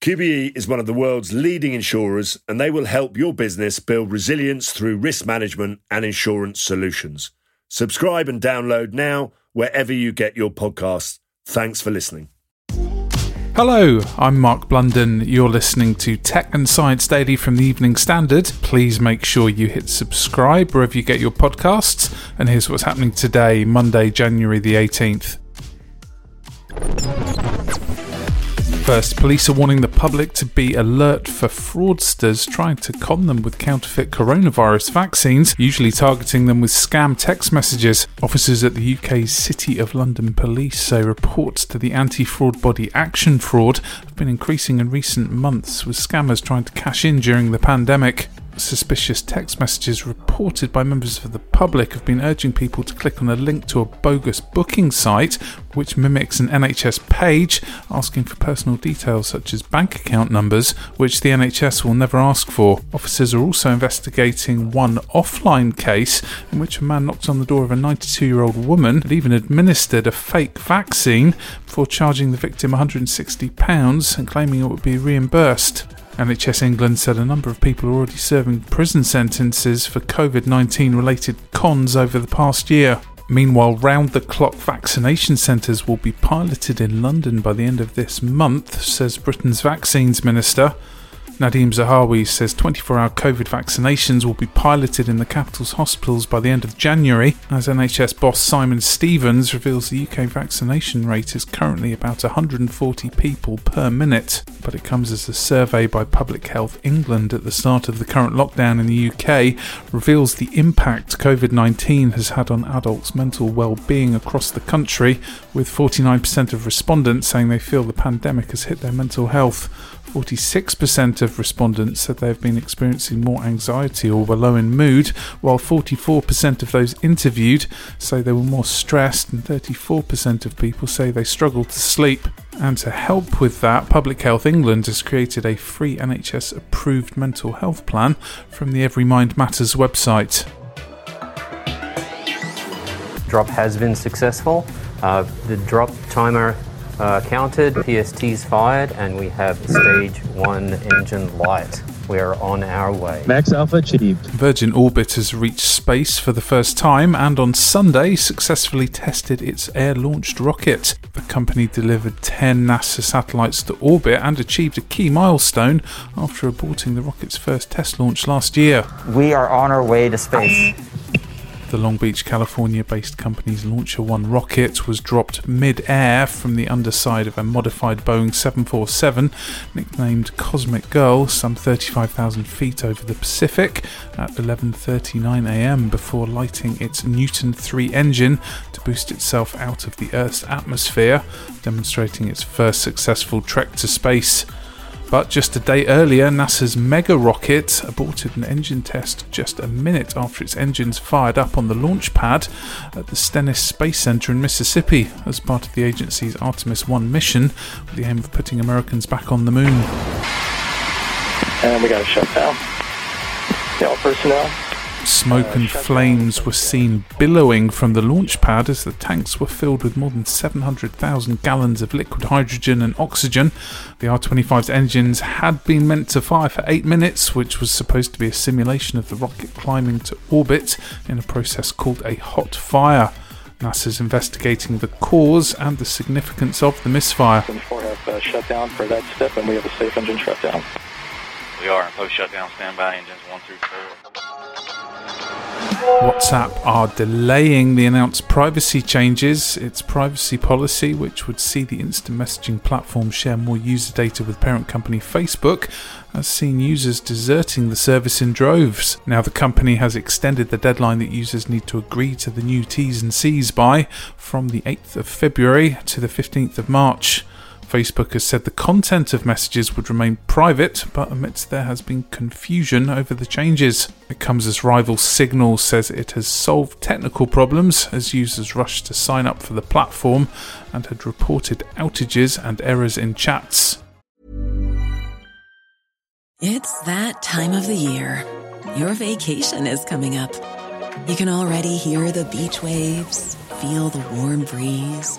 QBE is one of the world's leading insurers and they will help your business build resilience through risk management and insurance solutions. Subscribe and download now wherever you get your podcasts. Thanks for listening. Hello, I'm Mark Blunden. You're listening to Tech and Science Daily from the Evening Standard. Please make sure you hit subscribe wherever you get your podcasts. And here's what's happening today, Monday, January the 18th. First, police are warning the public to be alert for fraudsters trying to con them with counterfeit coronavirus vaccines, usually targeting them with scam text messages. Officers at the UK's City of London Police say reports to the anti fraud body Action Fraud have been increasing in recent months, with scammers trying to cash in during the pandemic suspicious text messages reported by members of the public have been urging people to click on a link to a bogus booking site which mimics an NHS page asking for personal details such as bank account numbers, which the NHS will never ask for. Officers are also investigating one offline case in which a man knocked on the door of a 92 year old woman and even administered a fake vaccine before charging the victim £160 and claiming it would be reimbursed. NHS England said a number of people are already serving prison sentences for COVID 19 related cons over the past year. Meanwhile, round the clock vaccination centres will be piloted in London by the end of this month, says Britain's Vaccines Minister. Nadhim Zahawi says 24 hour COVID vaccinations will be piloted in the capital's hospitals by the end of January, as NHS boss Simon Stevens reveals the UK vaccination rate is currently about 140 people per minute. But it comes as a survey by Public Health England at the start of the current lockdown in the UK reveals the impact COVID 19 has had on adults' mental well being across the country, with 49% of respondents saying they feel the pandemic has hit their mental health. 46% of respondents said they have been experiencing more anxiety or were low in mood, while 44% of those interviewed say they were more stressed, and 34% of people say they struggled to sleep. And to help with that, Public Health England has created a free NHS approved mental health plan from the Every Mind Matters website. Drop has been successful. Uh, the drop timer uh, counted, PSTs fired, and we have stage one engine light. We are on our way. Max Alpha achieved. Virgin Orbit has reached space for the first time and on Sunday successfully tested its air launched rocket. The company delivered 10 NASA satellites to orbit and achieved a key milestone after aborting the rocket's first test launch last year. We are on our way to space. The Long Beach, California based company's Launcher One rocket was dropped mid air from the underside of a modified Boeing 747, nicknamed Cosmic Girl, some 35,000 feet over the Pacific at 11.39 am before lighting its Newton 3 engine to boost itself out of the Earth's atmosphere, demonstrating its first successful trek to space. But just a day earlier, NASA's Mega rocket aborted an engine test just a minute after its engines fired up on the launch pad at the Stennis Space Center in Mississippi as part of the agency's Artemis 1 mission with the aim of putting Americans back on the moon. And we got to shut down. All personnel, Smoke and flames were seen billowing from the launch pad as the tanks were filled with more than 700,000 gallons of liquid hydrogen and oxygen. The RS-25 engines had been meant to fire for eight minutes, which was supposed to be a simulation of the rocket climbing to orbit in a process called a hot fire. NASA's investigating the cause and the significance of the misfire. four have uh, shut down for that step, and we have a safe engine shutdown. We are in post shutdown standby engines one through four. WhatsApp are delaying the announced privacy changes. Its privacy policy, which would see the instant messaging platform share more user data with parent company Facebook, has seen users deserting the service in droves. Now, the company has extended the deadline that users need to agree to the new T's and C's by from the 8th of February to the 15th of March. Facebook has said the content of messages would remain private, but admits there has been confusion over the changes. It comes as rival Signal says it has solved technical problems as users rushed to sign up for the platform and had reported outages and errors in chats. It's that time of the year. Your vacation is coming up. You can already hear the beach waves, feel the warm breeze,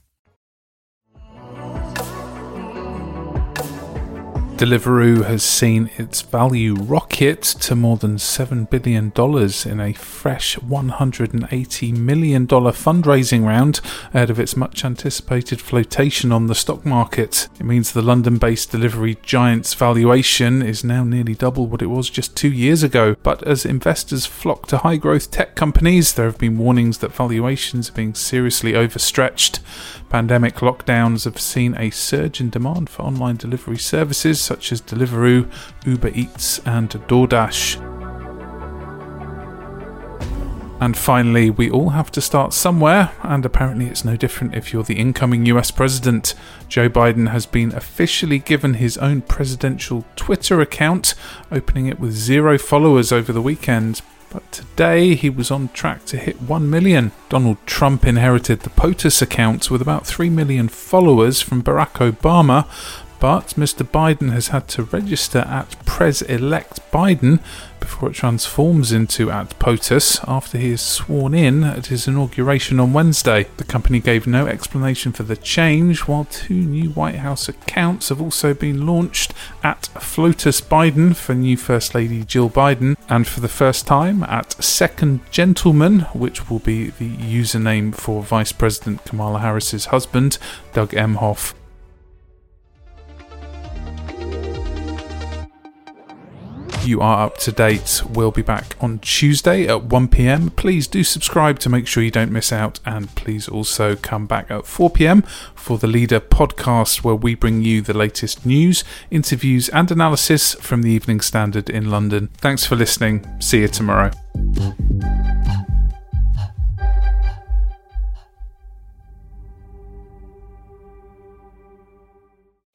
Deliveroo has seen its value rocket to more than $7 billion in a fresh $180 million fundraising round ahead of its much anticipated flotation on the stock market. It means the London based delivery giant's valuation is now nearly double what it was just two years ago. But as investors flock to high growth tech companies, there have been warnings that valuations are being seriously overstretched. Pandemic lockdowns have seen a surge in demand for online delivery services such as Deliveroo, Uber Eats, and DoorDash. And finally, we all have to start somewhere, and apparently it's no different if you're the incoming US president. Joe Biden has been officially given his own presidential Twitter account, opening it with zero followers over the weekend. But today he was on track to hit 1 million. Donald Trump inherited the POTUS account with about 3 million followers from Barack Obama, but Mr. Biden has had to register at Pres elect Biden before it transforms into at POTUS after he is sworn in at his inauguration on Wednesday. The company gave no explanation for the change, while two new White House accounts have also been launched at FLOTUS Biden for new First Lady Jill Biden, and for the first time at Second Gentleman, which will be the username for Vice President Kamala Harris's husband, Doug Emhoff. You are up to date. We'll be back on Tuesday at 1 pm. Please do subscribe to make sure you don't miss out, and please also come back at 4 pm for the Leader podcast, where we bring you the latest news, interviews, and analysis from the Evening Standard in London. Thanks for listening. See you tomorrow.